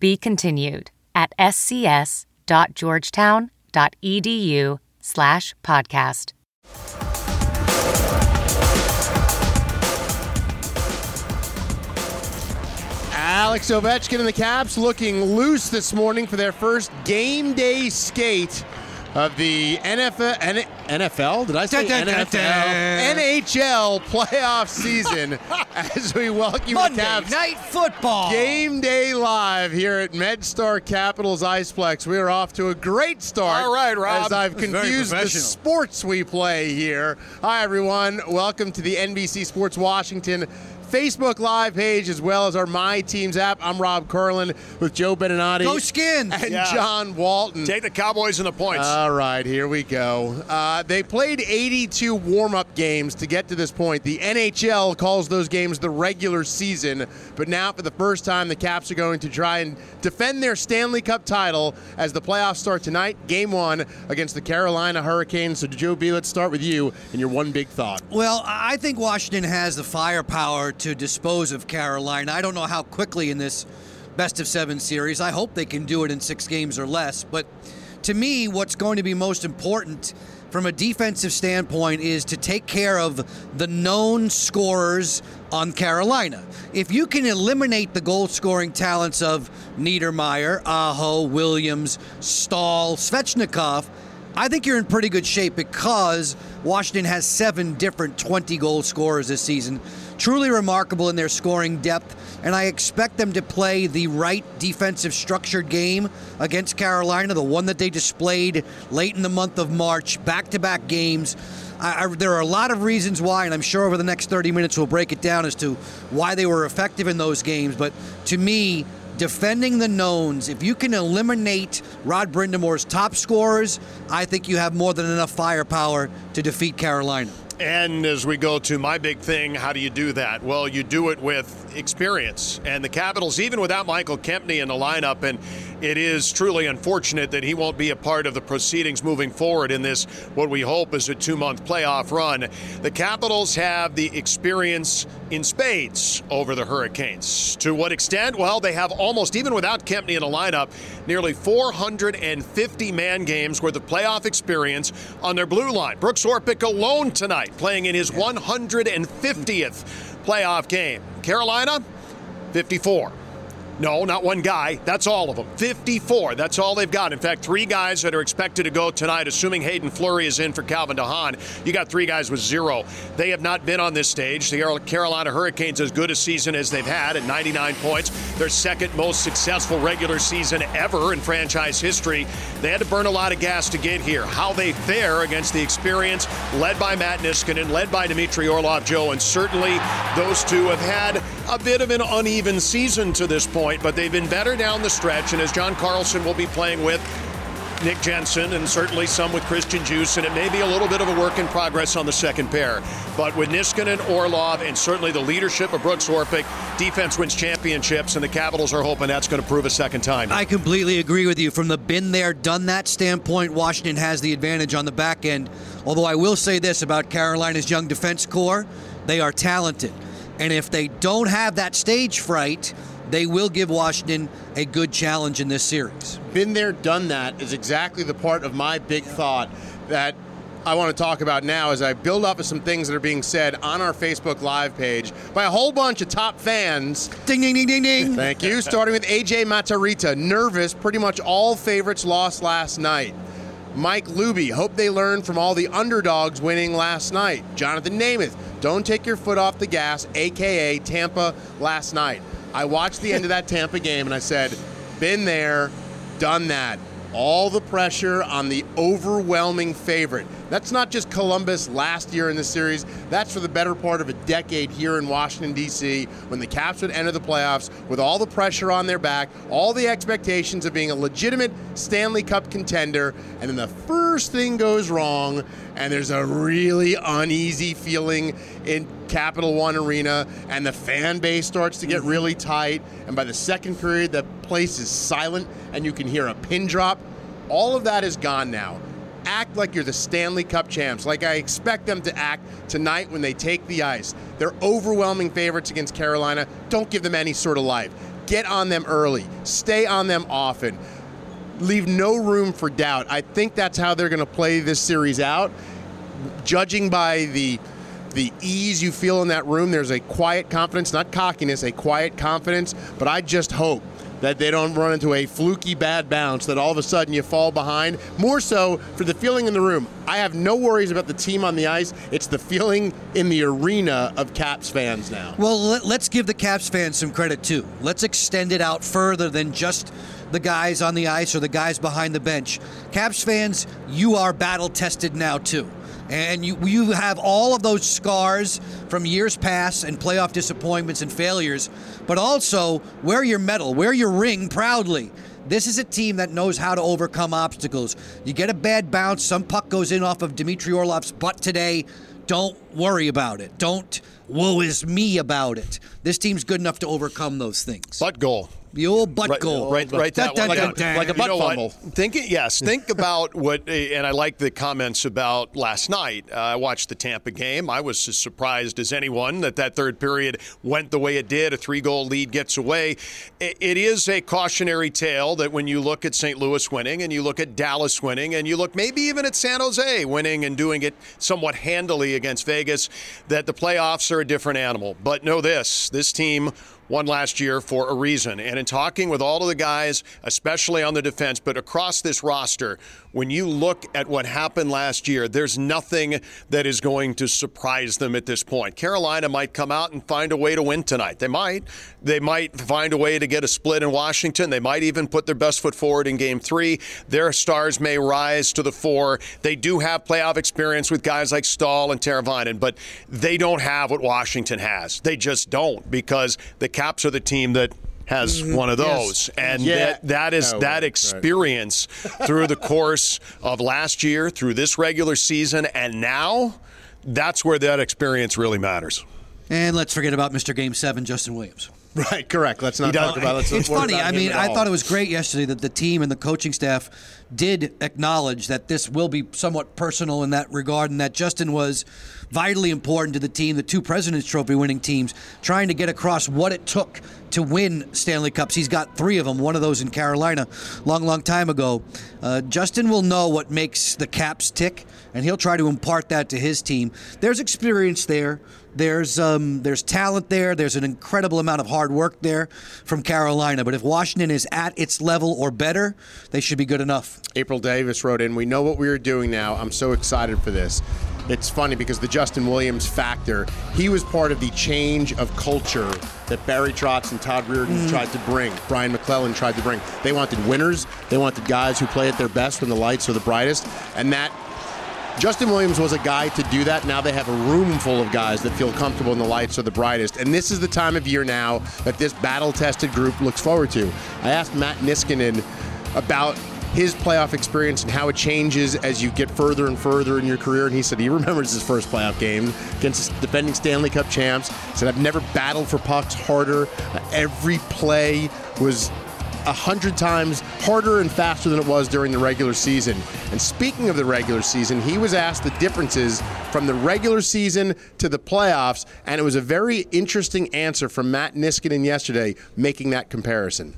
Be continued at scs.georgetown.edu slash podcast. Alex Ovechkin and the Caps looking loose this morning for their first game day skate of the NFL. NFL? Did I say Dun, dun, dun, NFL? dun. NHL playoff season as we welcome Monday the Caps Night Football. Game day live here at MedStar Capitals Iceplex. We are off to a great start. All right, Rob. As I've confused the sports we play here. Hi, everyone. Welcome to the NBC Sports Washington Facebook Live page as well as our My Teams app. I'm Rob Carlin with Joe Beninati. Go Skins. And Yeah. John Walton. Take the Cowboys and the points. All right, here we go. Uh, they played 82 warm up games to get to this point. The NHL calls those games the regular season, but now for the first time, the Caps are going to try and defend their Stanley Cup title as the playoffs start tonight. Game one against the Carolina Hurricanes. So, Joe B, let's start with you and your one big thought. Well, I think Washington has the firepower to dispose of Carolina. I don't know how quickly in this best of seven series. I hope they can do it in six games or less. But to me, what's going to be most important from a defensive standpoint is to take care of the known scorers on Carolina. If you can eliminate the goal scoring talents of Niederreiter, Aho, Williams, Staal, Svechnikov, I think you're in pretty good shape because Washington has seven different 20 goal scorers this season. Truly remarkable in their scoring depth, and I expect them to play the right defensive structured game against Carolina, the one that they displayed late in the month of March, back to back games. I, I, there are a lot of reasons why, and I'm sure over the next 30 minutes we'll break it down as to why they were effective in those games. But to me, defending the knowns, if you can eliminate Rod Brind'Amour's top scorers, I think you have more than enough firepower to defeat Carolina. And as we go to my big thing, how do you do that? Well, you do it with experience. And the Capitals, even without Michael Kempny in the lineup, and it is truly unfortunate that he won't be a part of the proceedings moving forward in this, what we hope is a two month playoff run. The Capitals have the experience in spades over the Hurricanes. To what extent? Well, they have almost, even without Kempny in the lineup, nearly 450 man games worth of playoff experience on their blue line. Brooks Orpik alone tonight, playing in his 150th playoff game. Carolina, 54. No, not one guy. That's all of them. 54. That's all they've got. In fact, three guys that are expected to go tonight, assuming Hayden Fleury is in for Calvin DeHaan. You got three guys with zero. They have not been on this stage. The Carolina Hurricanes, as good a season as they've had at 99 points, their second most successful regular season ever in franchise history. They had to burn a lot of gas to get here. How they fare against the experience led by Matt Niskanen, led by Dmitry Orlov, Joe, and certainly those two have had a bit of an uneven season to this point, but they've been better down the stretch. And as John Carlson will be playing with Nick Jensen and certainly some with Christian Djoos, and it may be a little bit of a work in progress on the second pair. But with Niskanen, Orlov, and certainly the leadership of Brooks Orpik, defense wins championships, and the Capitals are hoping that's going to prove a second time. I completely agree with you. From the been there, done that standpoint, Washington has the advantage on the back end. Although I will say this about Carolina's young defense core they are talented. And if they don't have that stage fright, they will give Washington a good challenge in this series. Been there, done that is exactly the part of my big thought that I want to talk about now as I build up of some things that are being said on our Facebook Live page by a whole bunch of top fans. Ding, ding, ding, ding, ding. Thank you. Starting with AJ Matarita, nervous. Pretty much all favorites lost last night. Mike Luby, hope they learned from all the underdogs winning last night. Jonathan Namath, don't take your foot off the gas, aka Tampa last night. I watched the end of that Tampa game and I said, been there, done that. All the pressure on the overwhelming favorite. That's not just Columbus last year in the series. That's for the better part of a decade here in Washington, D.C., when the Caps would enter the playoffs with all the pressure on their back, all the expectations of being a legitimate Stanley Cup contender, and then the first thing goes wrong, and there's a really uneasy feeling in Capital One Arena, and the fan base starts to get really tight. And by the second period, the place is silent, and you can hear a pin drop. All of that is gone now. Act like you're the Stanley Cup champs, like I expect them to act tonight when they take the ice. They're overwhelming favorites against Carolina. Don't give them any sort of life. Get on them early, stay on them often leave no room for doubt. I think that's how they're going to play this series out. Judging by the the ease you feel in that room, there's a quiet confidence, not cockiness, a quiet confidence. But I just hope that they don't run into a fluky bad bounce that all of a sudden you fall behind. More so for the feeling in the room. I have no worries about the team on the ice. It's the feeling in the arena of Caps fans now. Well, let, us give the Caps fans some credit too. Let's extend it out further than just the guys on the ice or the guys behind the bench. Caps fans, you are battle tested now too and you you have all of those scars from years past and playoff disappointments and failures, but also wear your medal, wear your ring proudly. This is a team that knows how to overcome obstacles. You get a bad bounce, some puck goes in off of Dmitry Orlov's butt today. Don't worry about it. Don't woe is me about it. This team's good enough to overcome those things. Butt goal. The old butt right, goal. Right, right. That dun, one. Dun, like, dun, a, like a butt fumble. Think, it, yes. Think about what, and I like the comments about last night. Uh, I watched the Tampa game. I was as surprised as anyone that that third period went the way it did. A three-goal lead gets away. it, it is a cautionary tale that when you look at St. Louis winning, and you look at Dallas winning, and you look maybe even at San Jose winning and doing it somewhat handily against Vegas, that the playoffs are a different animal. But know this: this team won last year for a reason. And in talking with all of the guys, especially on the defense, but across this roster, when you look at what happened last year, there's nothing that is going to surprise them at this point. Carolina might come out and find a way to win tonight. They might. They might find a way to get a split in Washington. They might even put their best foot forward in game three. Their stars may rise to the fore. They do have playoff experience with guys like Staal and Teravainen, but they don't have what Washington has. They just don't because the Caps are the team that has mm-hmm. one of those, yes. and yeah. that that is oh, that experience right. through the course of last year, through this regular season, and now, that's where that experience really matters. And let's forget about Mr. Game Seven, Justin Williams. Right, correct. Let's not talk about it. It's funny. I mean, I thought it was great yesterday that the team and the coaching staff did acknowledge that this will be somewhat personal in that regard, and that Justin was vitally important to the team, the two President's Trophy winning teams, trying to get across what it took to win Stanley Cups. He's got three of them, one of those in Carolina, long, long time ago. Uh, Justin will know what makes the Caps tick, and he'll try to impart that to his team. There's experience there. There's um, there's talent there. There's an incredible amount of hard work there from Carolina. But if Washington is at its level or better, they should be good enough. April Davis wrote in, "We know what we are doing now. I'm so excited for this." It's funny because the Justin Williams factor, he was part of the change of culture that Barry Trotz and Todd Reirden mm. tried to bring, Brian MacLellan tried to bring. They wanted winners. They wanted guys who play at their best when the lights are the brightest, and that Justin Williams was a guy to do that. Now they have a room full of guys that feel comfortable when the lights are the brightest. And this is the time of year now that this battle tested group looks forward to. I asked Matt Niskanen about his playoff experience and how it changes as you get further and further in your career. And he said he remembers his first playoff game against the defending Stanley Cup champs. He said, I've never battled for pucks harder. every play was a hundred times harder and faster than it was during the regular season. And speaking of the regular season, he was asked the differences from the regular season to the playoffs, and it was a very interesting answer from Matt Niskanen yesterday, making that comparison.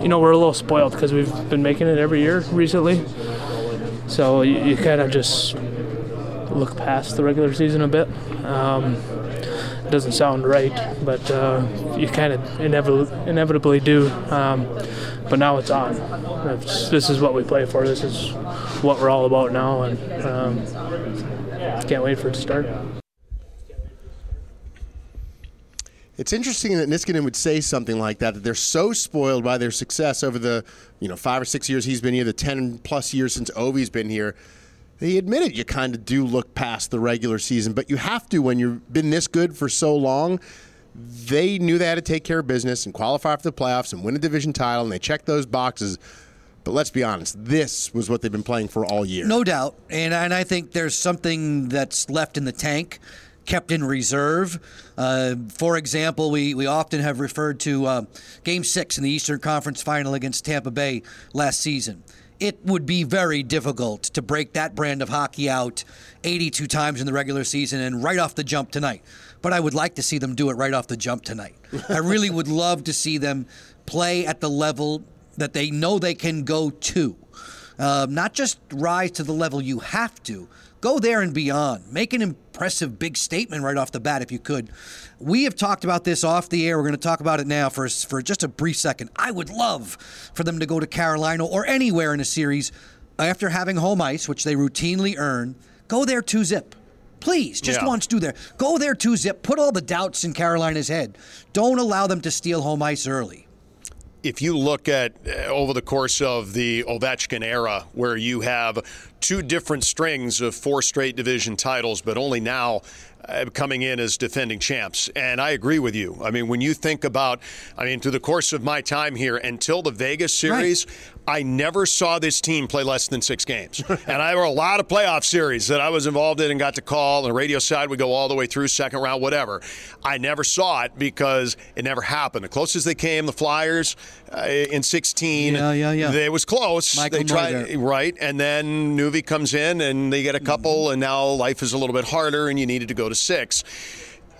You know, we're a little spoiled because we've been making it every year recently. So you, you kind of just look past the regular season a bit. Um, doesn't sound right, but uh, you kind of inevitably, inevitably do. Um, but now it's on. It's, this is what we play for. This is what we're all about now, and um, can't wait for it to start. It's interesting that Niskanen would say something like that, that they're so spoiled by their success over the, you know, five or six years he's been here, the 10 plus years since Ovi's been here. He admitted you kind of do look past the regular season, but you have to when you've been this good for so long. They knew they had to take care of business and qualify for the playoffs and win a division title, and they checked those boxes. But let's be honest, this was what they've been playing for all year. No doubt. And, and I think there's something that's left in the tank kept in reserve. Uh, for example, we, we often have referred to uh, Game 6 in the Eastern Conference Final against Tampa Bay last season. It would be very difficult to break that brand of hockey out 82 times in the regular season and right off the jump tonight. But I would like to see them do it right off the jump tonight. I really would love to see them play at the level that they know they can go to. Uh, not just rise to the level you have to, go there and beyond. Make an impressive big statement right off the bat if you could. We have talked about this off the air. We're going to talk about it now for for just a brief second. I would love for them to go to Carolina or anywhere in a series after having home ice, which they routinely earn. Go there two zip. Please, just Yeah. once do there. Go there two zip. Put all the doubts in Carolina's head. Don't allow them to steal home ice early. If you look at uh, over the course of the Ovechkin era, where you have two different strings of four straight division titles, but only now uh, coming in as defending champs. And I agree with you. I mean, when you think about, I mean, through the course of my time here until the Vegas series, I never saw this team play less than six games. and I were a lot of playoff series that I was involved in and got to call. On the radio side, we go all the way through second round, whatever. I never saw it because it never happened. The closest they came, the Flyers uh, in 16. Yeah, yeah, yeah. It was close. Michael they tried, right, and then Nuvi comes in and they get a couple, and now life is a little bit harder, and you needed to go to six.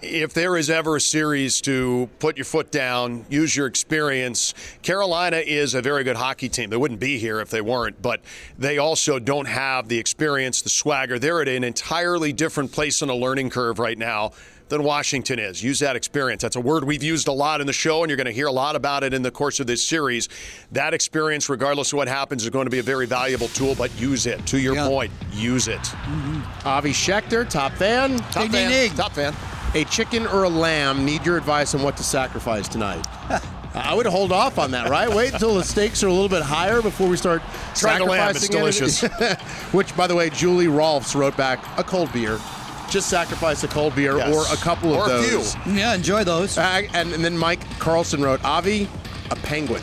If there is ever a series to put your foot down, use your experience, Carolina is a very good hockey team. They wouldn't be here if they weren't, but they also don't have the experience, the swagger. They're at an entirely different place on a learning curve right now than Washington is. Use that experience. That's a word we've used a lot in the show, and you're going to hear a lot about it in the course of this series. That experience, regardless of what happens, is going to be a very valuable tool, but use it. To your Yeah. point, use it. Mm-hmm. Avi Schechter, top fan. Top Ding, fan. ding, ding. Top fan. A chicken or a lamb? Need your advice on what to sacrifice tonight. I would hold off on that, right? Wait until the stakes are a little bit higher before we start Try the lamb, sacrificing anything. Which, by the way, Julie Rolfs wrote back a cold beer. Just sacrifice a cold beer Yes. or a couple of Or a those. few. Yeah, enjoy those. Uh, and, and then Mike Carlson wrote Avi, a penguin.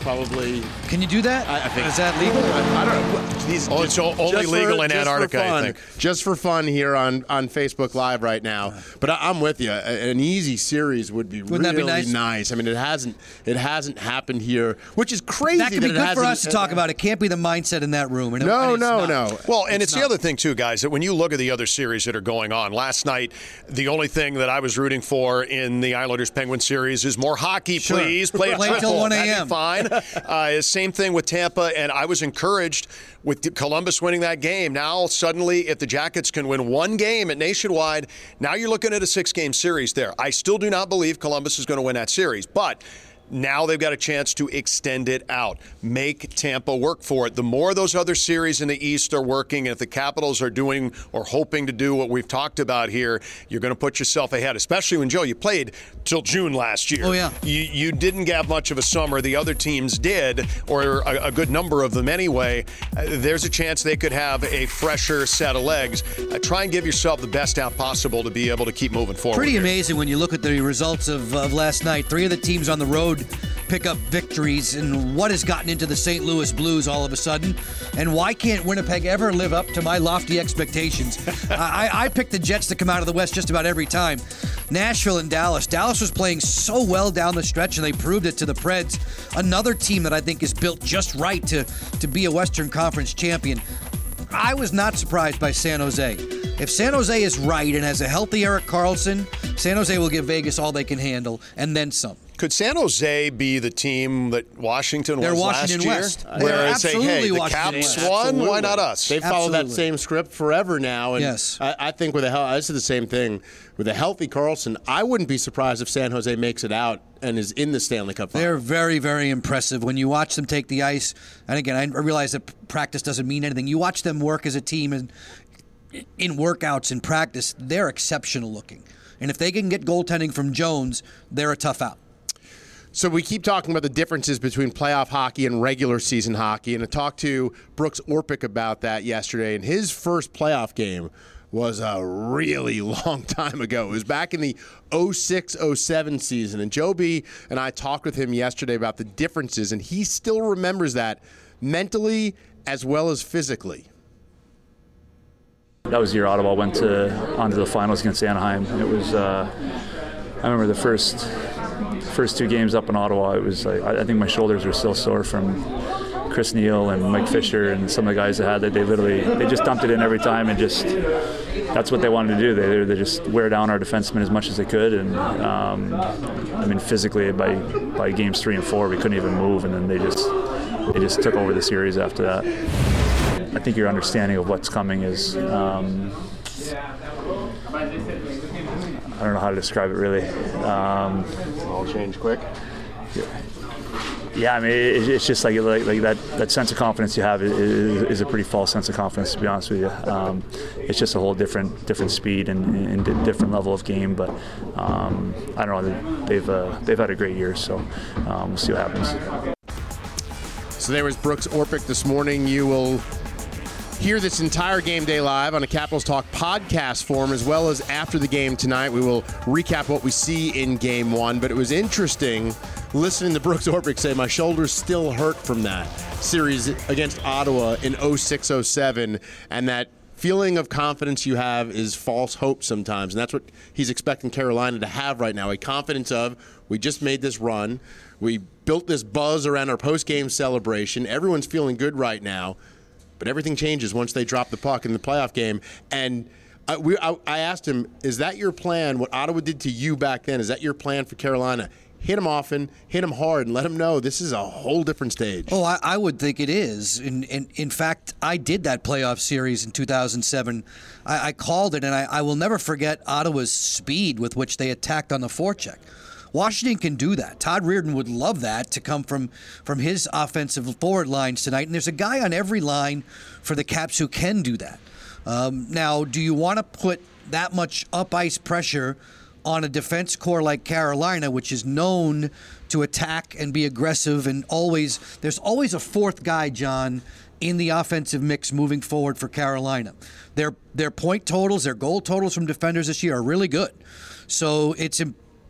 Probably. Can you do that? I, I think Is that legal? I, I don't know. These, Oh, it's o- only just for- legal in Antarctica, I think. Just for fun here on, on Facebook Live right now. But I, I'm with you. An easy series would be Wouldn't that really be nice? I mean, it hasn't it hasn't happened here, which is crazy. That could be it good for us to talk about. It can't be the mindset in that room. And it- No, and no, not. no. Well, and it's, the other thing too, guys, that when you look at the other series that are going on, last night the only thing that I was rooting for in the Islanders Penguin series is more hockey, Sure. please. Play a Play till triple. 1 a.m.. Fine. uh, same thing with Tampa, and I was encouraged with Columbus winning that game. Now suddenly, if the Jackets can win one game at Nationwide, now you're looking at a six-game series there. I still do not believe Columbus is going to win that series, but. Now they've got a chance to extend it out. Make Tampa work for it. The more those other series in the East are working, and if the Capitals are doing or hoping to do what we've talked about here, you're going to put yourself ahead, especially when, Joe, you played till June last year. Oh, yeah. You, you didn't have much of a summer. The other teams did, or a, a good number of them anyway. Uh, there's a chance they could have a fresher set of legs. Uh, try and give yourself the best out possible to be able to keep moving forward. Pretty here. amazing when you look at the results of, of last night. Three of the teams on the road pick up victories, and what has gotten into the St. Louis Blues all of a sudden? And why can't Winnipeg ever live up to my lofty expectations? I, I picked the Jets to come out of the West just about every time. Nashville and Dallas. Dallas was playing so well down the stretch, and they proved it to the Preds. Another team that I think is built just right to, to be a Western Conference champion. I was not surprised by San Jose. If San Jose is right and has a healthy Erik Karlsson, San Jose will give Vegas all they can handle and then some. Could San Jose be the team that Washington They're was Washington last West. year? They're Where say, hey, absolutely the Washington Caps West. won, why not us? They follow that Absolutely. same script forever now. And Yes. I, I think with a hel- this is the same thing with a healthy Karlsson. I wouldn't be surprised if San Jose makes it out and is in the Stanley Cup. Final. They're very, very impressive when you watch them take the ice. And again, I realize that practice doesn't mean anything. You watch them work as a team and in workouts and practice, they're exceptional looking. And if they can get goaltending from Jones, they're a tough out. So we keep talking about the differences between playoff hockey and regular season hockey, and I talked to Brooks Orpik about that yesterday. And his first playoff game was a really long time ago. It was back in the 06-07 season, and Joe B and I talked with him yesterday about the differences, and he still remembers that mentally as well as physically. That was the year Ottawa went to onto the finals against Anaheim. It was. Uh, I remember the first first two games up in Ottawa. It was like I think my shoulders were still sore from Chris Neil and Mike Fisher and some of the guys that had that. They literally they just dumped it in every time and just that's what they wanted to do. They they just wear down our defensemen as much as they could. And um, I mean physically by by games three and four we couldn't even move. And then they just they just took over the series after that. I think your understanding of what's coming is. Um, I don't know how to describe it really. Um, All change quick. yeah, I mean, it, it's just like, like like that that sense of confidence you have is, is a pretty false sense of confidence, to be honest with you. Um, it's just a whole different different speed and, and di- different level of game. But um, I don't know, they've uh, they've had a great year, so um, we'll see what happens. So there was Brooks Orpik this morning. You will hear this entire game day live on a Capitals Talk podcast form, as well as after the game tonight. We will recap what we see in game one. But it was interesting listening to Brooks Orpik say, My shoulders still hurt from that series against Ottawa in 06 07, and that feeling of confidence you have is false hope sometimes. And that's what he's expecting Carolina to have right now a confidence of, we just made this run. We built this buzz around our post game celebration. Everyone's feeling good right now, but everything changes once they drop the puck in the playoff game. And I, we, I, I asked him, "Is that your plan? What Ottawa did to you back then? Is that your plan for Carolina? Hit him often, hit him hard, and let him know this is a whole different stage." Oh, I, I would think it is. In, in, in fact, I did that playoff series in 2007. I, I called it, and I, I will never forget Ottawa's speed with which they attacked on the forecheck. Washington can do that. Todd Reirden would love that to come from from his offensive forward lines tonight. And there's a guy on every line for the Caps who can do that. Um, now, do you want to put that much up ice pressure on a defense core like Carolina, which is known to attack and be aggressive and always there's always a fourth guy, John, in the offensive mix moving forward for Carolina. Their their point totals, their goal totals from defenders this year are really good. So it's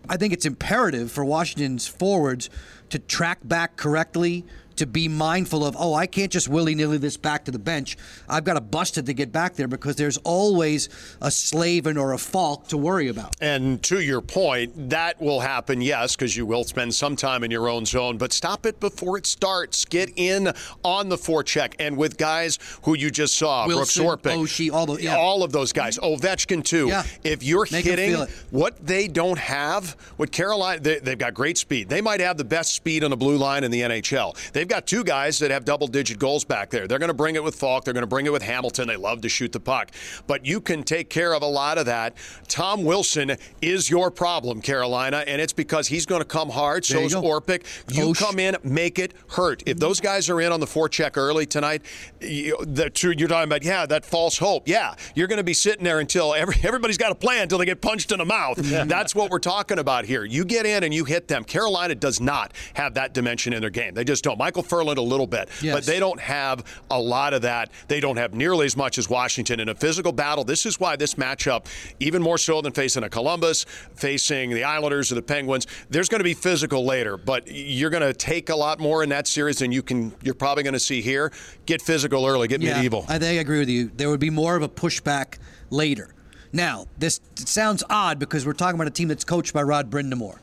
I think it's imperative for Washington's forwards to track back correctly, to be mindful of, oh, I can't just willy nilly this back to the bench. I've got to bust it to get back there because there's always a Slavin or a Faulk to worry about. And to your point, that will happen, yes, because you will spend some time in your own zone, but stop it before it starts. Get in on the forecheck. And with guys who you just saw, Wilson, Brooks Orpik, Oshie, all the- yeah. all of those guys, Ovechkin too. Yeah. If you're Make hitting what they don't have, what Carolina, they, they've got great speed. They might have the best speed on the blue line in the NHL. They've got two guys that have double digit goals back there. They're going to bring it with Faulk. They're going to bring it with Hamilton. They love to shoot the puck. But you can take care of a lot of that. Tom Wilson is your problem, Carolina, and it's because he's going to come hard. There So's go. Orpik. You Osh. come in, make it hurt. If those guys are in on the forecheck early tonight, you, the, you're talking about, yeah, that false hope. Yeah, you're going to be sitting there until every, everybody's got a plan until they get punched in the mouth. That's what we're talking about here. You get in and you hit them. Carolina does not have that dimension in their game. They just don't. Michael Ferland a little bit, Yes. but they don't have a lot of that. They don't have nearly as much as Washington in a physical battle. This is why this matchup, even more so than facing a Columbus, facing the Islanders or the Penguins, there's going to be physical later, but you're going to take a lot more in that series than you can. You're probably going to see here. Get physical early. Get medieval. I think I agree with you. There would be more of a pushback later. Now, this sounds odd because we're talking about a team that's coached by Rod Brind'Amour.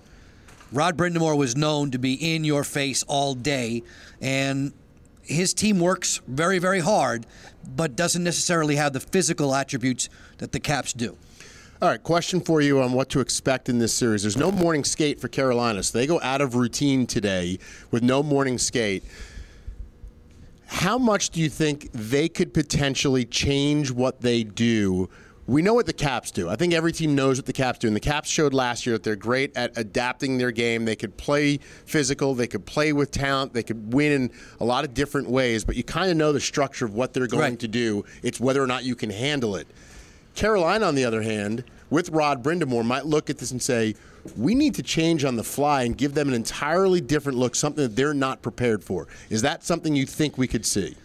Rod Brind'Amour was known to be in your face all day, and his team works very, very hard, but doesn't necessarily have the physical attributes that the Caps do. All right, question for you on what to expect in this series. There's no morning skate for Carolina, so they go out of routine today with no morning skate. How much do you think they could potentially change what they do? We know what the Caps do. I think every team knows what the Caps do. And the Caps showed last year that they're great at adapting their game. They could play physical, they could play with talent, they could win in a lot of different ways, but you kind of know the structure of what they're going Right. to do. It's whether or not you can handle it. Carolina, on the other hand, with Rod Brind'Amour, might look at this and say, we need to change on the fly and give them an entirely different look, something that they're not prepared for. Is that something you think we could see?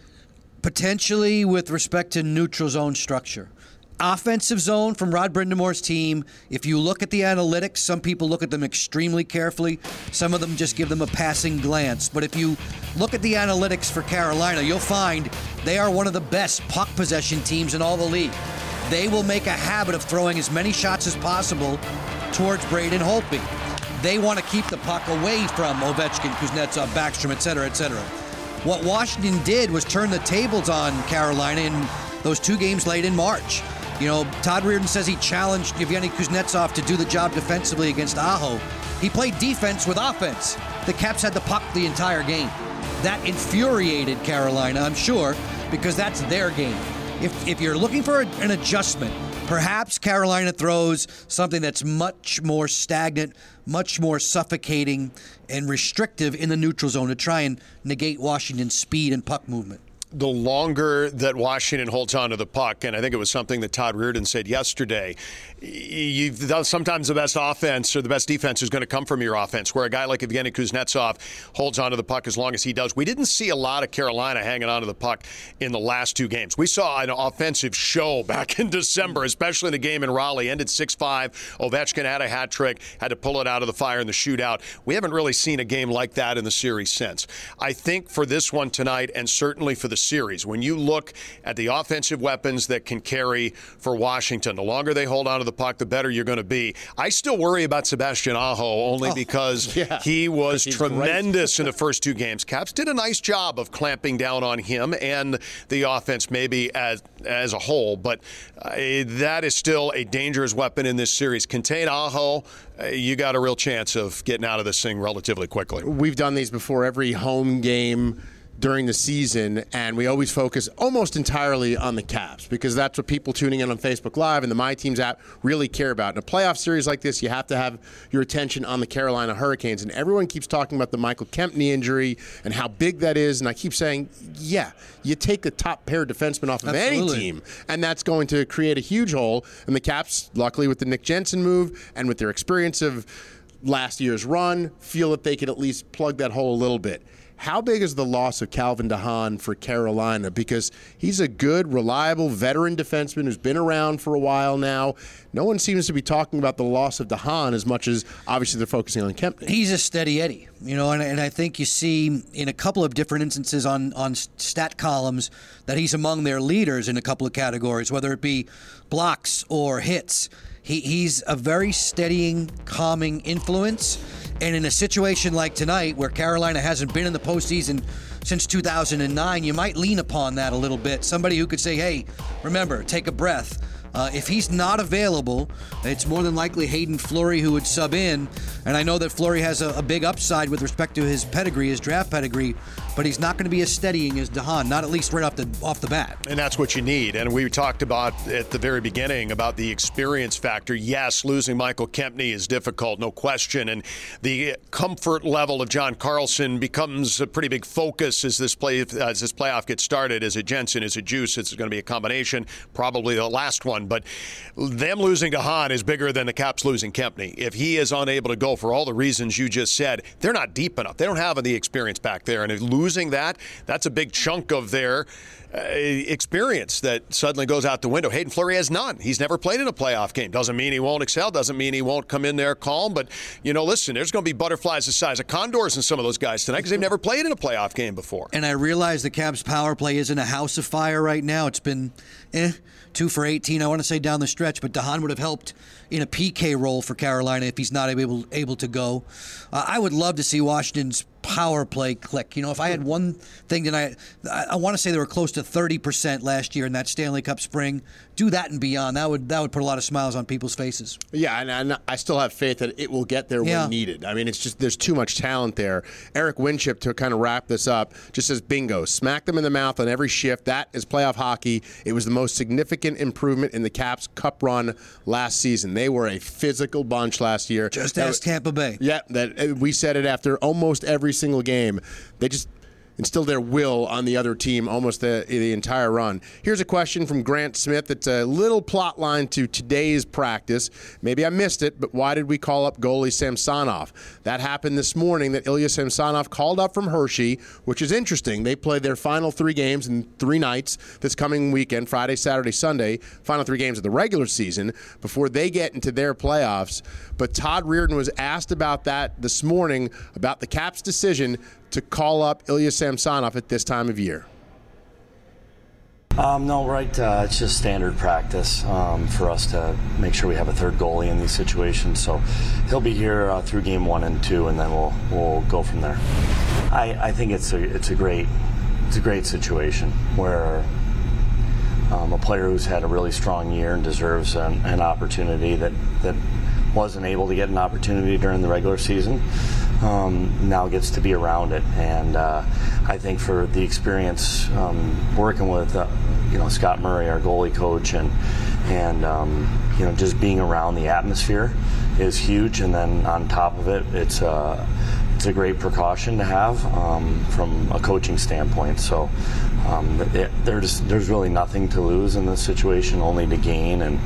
potentially with respect to neutral zone structure. Offensive zone from Rod Brind'Amour's team. If you look at the analytics, some people look at them extremely carefully. Some of them just give them a passing glance. But if you look at the analytics for Carolina, you'll find they are one of the best puck possession teams in all the league. They will make a habit of throwing as many shots as possible towards Braden Holtby. They want to keep the puck away from Ovechkin, Kuznetsov, Backstrom, et cetera, et cetera. What Washington did was turn the tables on Carolina in those two games late in March. You know, Todd Reirden says he challenged Yevgeny Kuznetsov to do the job defensively against Aho. He played defense with offense. The Caps had the puck the entire game. That infuriated Carolina, I'm sure, because that's their game. If, if you're looking for a- an adjustment, perhaps Carolina throws something that's much more stagnant, much more suffocating, and restrictive in the neutral zone to try and negate Washington's speed and puck movement. The longer that Washington holds on to the puck, and I think it was something that Todd Reirden said yesterday, sometimes the best offense or the best defense is going to come from your offense. Where a guy like Evgeny Kuznetsov holds on to the puck as long as he does. We didn't see a lot of Carolina hanging on to the puck in the last two games. We saw an offensive show back in December, especially in the game in Raleigh. Ended 6 5. Ovechkin had a hat trick, had to pull it out of the fire in the shootout. We haven't really seen a game like that in the series since. I think for this one tonight, and certainly for the series, when you look at the offensive weapons that can carry for Washington, the longer they hold on to the puck, the better you're going to be. I still worry about Sebastian Aho only because yeah. he was He's tremendous in the first two games. Caps did a nice job of clamping down on him and the offense, maybe as as a whole. But uh, that is still a dangerous weapon in this series. Contain Aho, uh, you got a real chance of getting out of this thing relatively quickly. We've done these before every home game during the season, and we always focus almost entirely on the Caps because that's what people tuning in on Facebook Live and the My Teams app really care about. In a playoff series like this, you have to have your attention on the Carolina Hurricanes, and everyone keeps talking about the Michael Kempny injury and how big that is. And I keep saying, yeah, you take the top pair of defensemen off of any team, and that's going to create a huge hole. And the Caps, luckily with the Nick Jensen move and with their experience of last year's run, feel that they could at least plug that hole a little bit. How big is the loss of Calvin DeHaan for Carolina? Because he's a good, reliable veteran defenseman who's been around for a while now. No one seems to be talking about the loss of DeHaan as much as obviously they're focusing on Kempny. He's a steady Eddie, you know, and, and I think you see in a couple of different instances on, on stat columns that he's among their leaders in a couple of categories, whether it be blocks or hits. He, he's a very steadying, calming influence. And in a situation like tonight, where Carolina hasn't been in the postseason since 2009, you might lean upon that a little bit. Somebody who could say, hey, remember, take a breath. Uh, if he's not available, it's more than likely Hayden Fleury who would sub in. And I know that Fleury has a, a big upside with respect to his pedigree, his draft pedigree, but he's not going to be as steadying as DeHaan, not at least right off the off the bat. And that's what you need. And we talked about at the very beginning about the experience factor. Yes, losing Michael Kempny is difficult, no question. And the comfort level of John Carlson becomes a pretty big focus as this play as this playoff gets started. Is it Jensen? Is it Djoos? It's going to be a combination. Probably the last one. But them losing DeHaan is bigger than the Caps losing Kempny. If he is unable to go for all the reasons you just said, they're not deep enough. They don't have the experience back there. And if losing that, that's a big chunk of their uh, experience that suddenly goes out the window. Hayden Fleury has none. He's never played in a playoff game. Doesn't mean he won't excel. Doesn't mean he won't come in there calm. But, you know, listen, there's going to be butterflies the size of condors in some of those guys tonight because they've never played in a playoff game before. And I realize the Caps' power play isn't a house of fire right now. It's been eh, two for 18, I want to say, down the stretch. But DeHaan would have helped in a PK role for Carolina if he's not able able to go. Uh, I would love to see Washington's power play click. You know, if I had one thing tonight, I, I want to say they were close to 30% last year in that Stanley Cup spring. Do that and beyond. That would that would put a lot of smiles on people's faces. Yeah, and, and I still have faith that it will get there Yeah. when needed. I mean, it's just there's too much talent there. Eric Winship to kind of wrap this up just says bingo, smack them in the mouth on every shift. That is playoff hockey. It was the most significant improvement in the Caps Cup run last season. They were a physical bunch last year. Just That ask Tampa Bay. Yeah, that uh, we said it after almost every single game. They just instilled their will on the other team almost the, the entire run. Here's a question from Grant Smith. It's a little plot line to today's practice. Maybe I missed it, but why did we call up goalie Samsonov? That happened this morning that Ilya Samsonov called up from Hershey, which is interesting. They played their final three games in three nights this coming weekend Friday, Saturday, Sunday. Final three games of the regular season before they get into their playoffs. But Todd Reirden was asked about that this morning about the Caps' decision to call up Ilya Samsonov at this time of year. Um, no, right. Uh, it's just standard practice um, for us to make sure we have a third goalie in these situations. So he'll be here uh, through game one and two, and then we'll we'll go from there. I, I think it's a it's a great it's a great situation where um, a player who's had a really strong year and deserves an, an opportunity that that wasn't able to get an opportunity during the regular season um, now gets to be around it. And uh, I think for the experience um, working with uh, you know Scott Murray, our goalie coach, and and um, you know just being around the atmosphere is huge. And then on top of it, it's a it's a great precaution to have um, from a coaching standpoint. So um, it, there's there's really nothing to lose in this situation, only to gain. And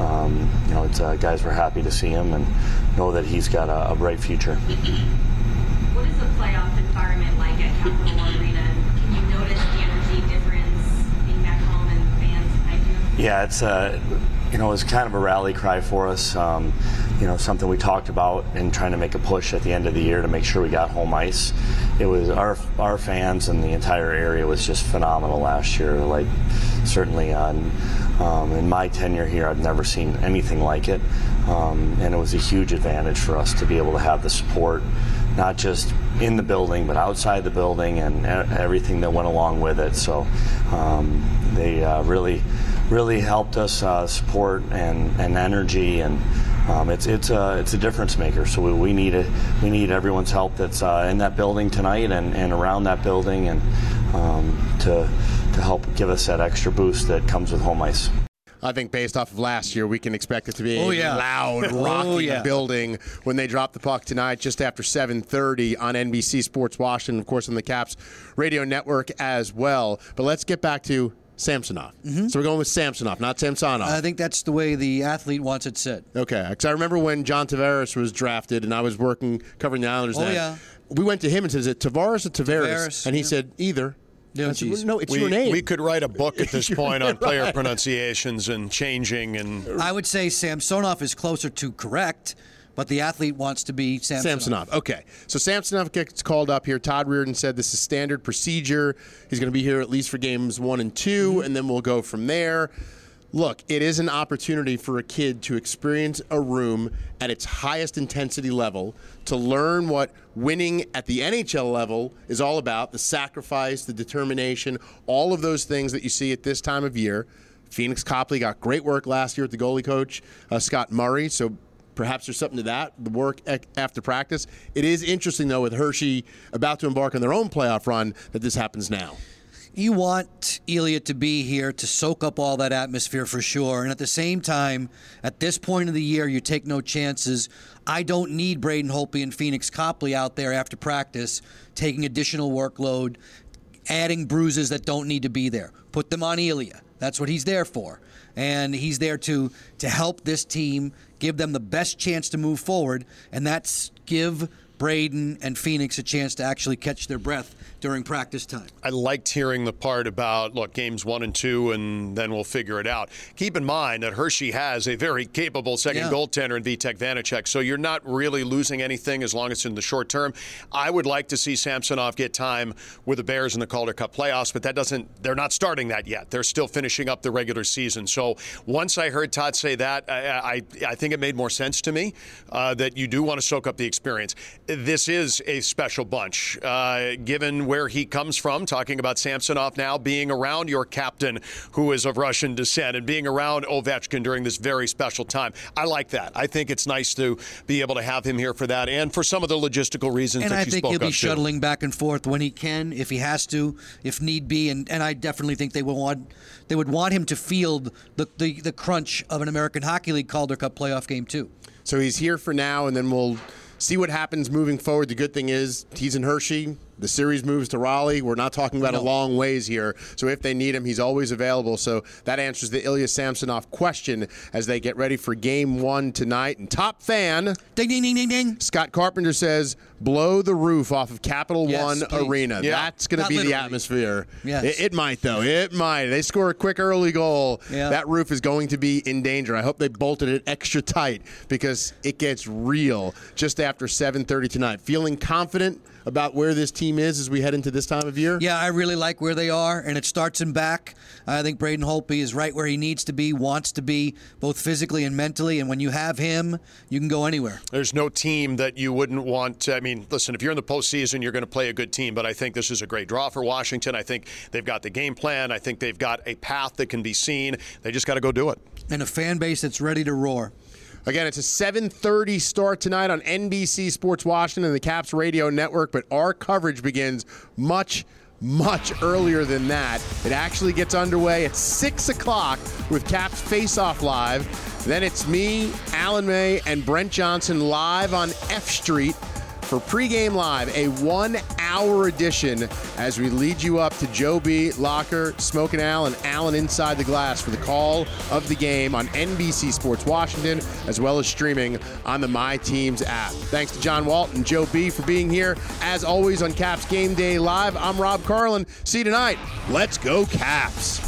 um, you know, it's uh, guys were happy to see him and know that he's got a, a bright future. What is the playoff environment like at Capital One Arena? Can you notice the energy difference being back home and fans behind you? Yeah, it's uh, you know, it was kind of a rally cry for us. Um, you know, something we talked about in trying to make a push at the end of the year to make sure we got home ice. It was our our fans and the entire area was just phenomenal last year. Like certainly on um, in my tenure here, I've never seen anything like it, um, and it was a huge advantage for us to be able to have the support, not just in the building but outside the building and everything that went along with it. So um, they uh, really really helped us uh, support and, and energy and um, it's it's a it's a difference maker. So we, we need a, we need everyone's help that's uh, in that building tonight and, and around that building and um, to to help give us that extra boost that comes with home ice. I think based off of last year, we can expect it to be Oh, a yeah. loud, Oh, rocking yeah. building when they drop the puck tonight, just after 7:30 on NBC Sports Washington, of course, on the Caps radio network as well. But let's get back to Samsonov. So we're going with Samsonov, not Samsonov. Mm-hmm. I think that's the way the athlete wants it said. Okay, because I remember when John Tavares was drafted, and I was working covering the Islanders. Oh, then. yeah. We went to him and said, "Is it Tavares or Tavares?" Tavares, and he yeah. said, "Either." No, said, geez. "No, it's we, your name." we could write a book at this point on player Right. pronunciations and changing and I would say Samsonov is closer to correct, but the athlete wants to be Samsonov. Samsonov. Okay. So Samsonov gets called up here. Todd Reirden said this is standard procedure. He's going to be here at least for games one and 2 mm-hmm. and then we'll go from there. Look, it is an opportunity for a kid to experience a room at its highest intensity level, to learn what winning at the NHL level is all about the sacrifice, the determination, all of those things that you see at this time of year. Pheonix Copley got great work last year with the goalie coach, uh, Scott Murray. So perhaps there's something to that, the work after practice. It is interesting, though, with Hershey about to embark on their own playoff run, that this happens now. You want Ilya to be here to soak up all that atmosphere for sure. And at the same time, at this point of the year, you take no chances. I don't need Braden Holtby and Pheonix Copley out there after practice taking additional workload, adding bruises that don't need to be there. Put them on Ilya. That's what he's there for. And he's there to to help this team, give them the best chance to move forward, and that's give Braden and Pheonix a chance to actually catch their breath during practice time. I liked hearing the part about look games one and two, and then we'll figure it out. Keep in mind that Hershey has a very capable second Yeah. goaltender in Vitek Vanacek, so you're not really losing anything as long as it's in the short term. I would like to see Samsonov get time with the Bears in the Calder Cup playoffs, but that doesn't. They're not starting that yet. They're still finishing up the regular season. So once I heard Todd say that, I I, I think it made more sense to me uh, that you do want to soak up the experience. This is a special bunch, uh, given where he comes from. Talking about Samsonov now being around your captain, who is of Russian descent, and being around Ovechkin during this very special time. I like that. I think it's nice to be able to have him here for that, and for some of the logistical reasons and that I you think spoke he'll be of, too. shuttling back and forth when he can, if he has to, if need be, and, and I definitely think they will want they would want him to field the, the, the crunch of an American Hockey League Calder Cup playoff game too. So he's here for now, and then we'll see what happens moving forward. The good thing is he's in Hershey. The series moves to Raleigh. We're not talking about a long ways here. So if they need him, he's always available. So that answers the Ilya Samsonov question as they get ready for game one tonight. And top fan, ding, ding, ding, ding, ding. Scott Carpenter says, blow the roof off of Capital Yes, One please. Arena. Yeah. That's going to be the atmosphere. Yes. It, it might, though. It might. They score a quick early goal. Yeah. That roof is going to be in danger. I hope they bolted it extra tight because it gets real just after 7:30 tonight. Feeling confident about where this team is as we head into this time of year? Yeah, I really like where they are, and it starts in back. I think Braden Holtby is right where he needs to be, wants to be, both physically and mentally. And when you have him, you can go anywhere. There's no team that you wouldn't want. To, I mean, listen, if you're in the postseason, you're going to play a good team, but I think this is a great draw for Washington. I think they've got the game plan. I think they've got a path that can be seen. They just got to go do it. And a fan base that's ready to roar. Again, it's a 7:30 start tonight on NBC Sports Washington and the Caps Radio Network, but our coverage begins much, much earlier than that. It actually gets underway at six o'clock with Caps Face Off Live. Then it's me, Alan May, and Brent Johnson live on F Street for pregame live, a one-hour edition as we lead you up to Joe B, Locker, Al, and Alan inside the glass for the call of the game on NBC Sports Washington, as well as streaming on the My Teams app. Thanks to John Walt and Joe B for being here. As always on Caps Game Day Live, I'm Rob Carlin. See you tonight. Let's go Caps.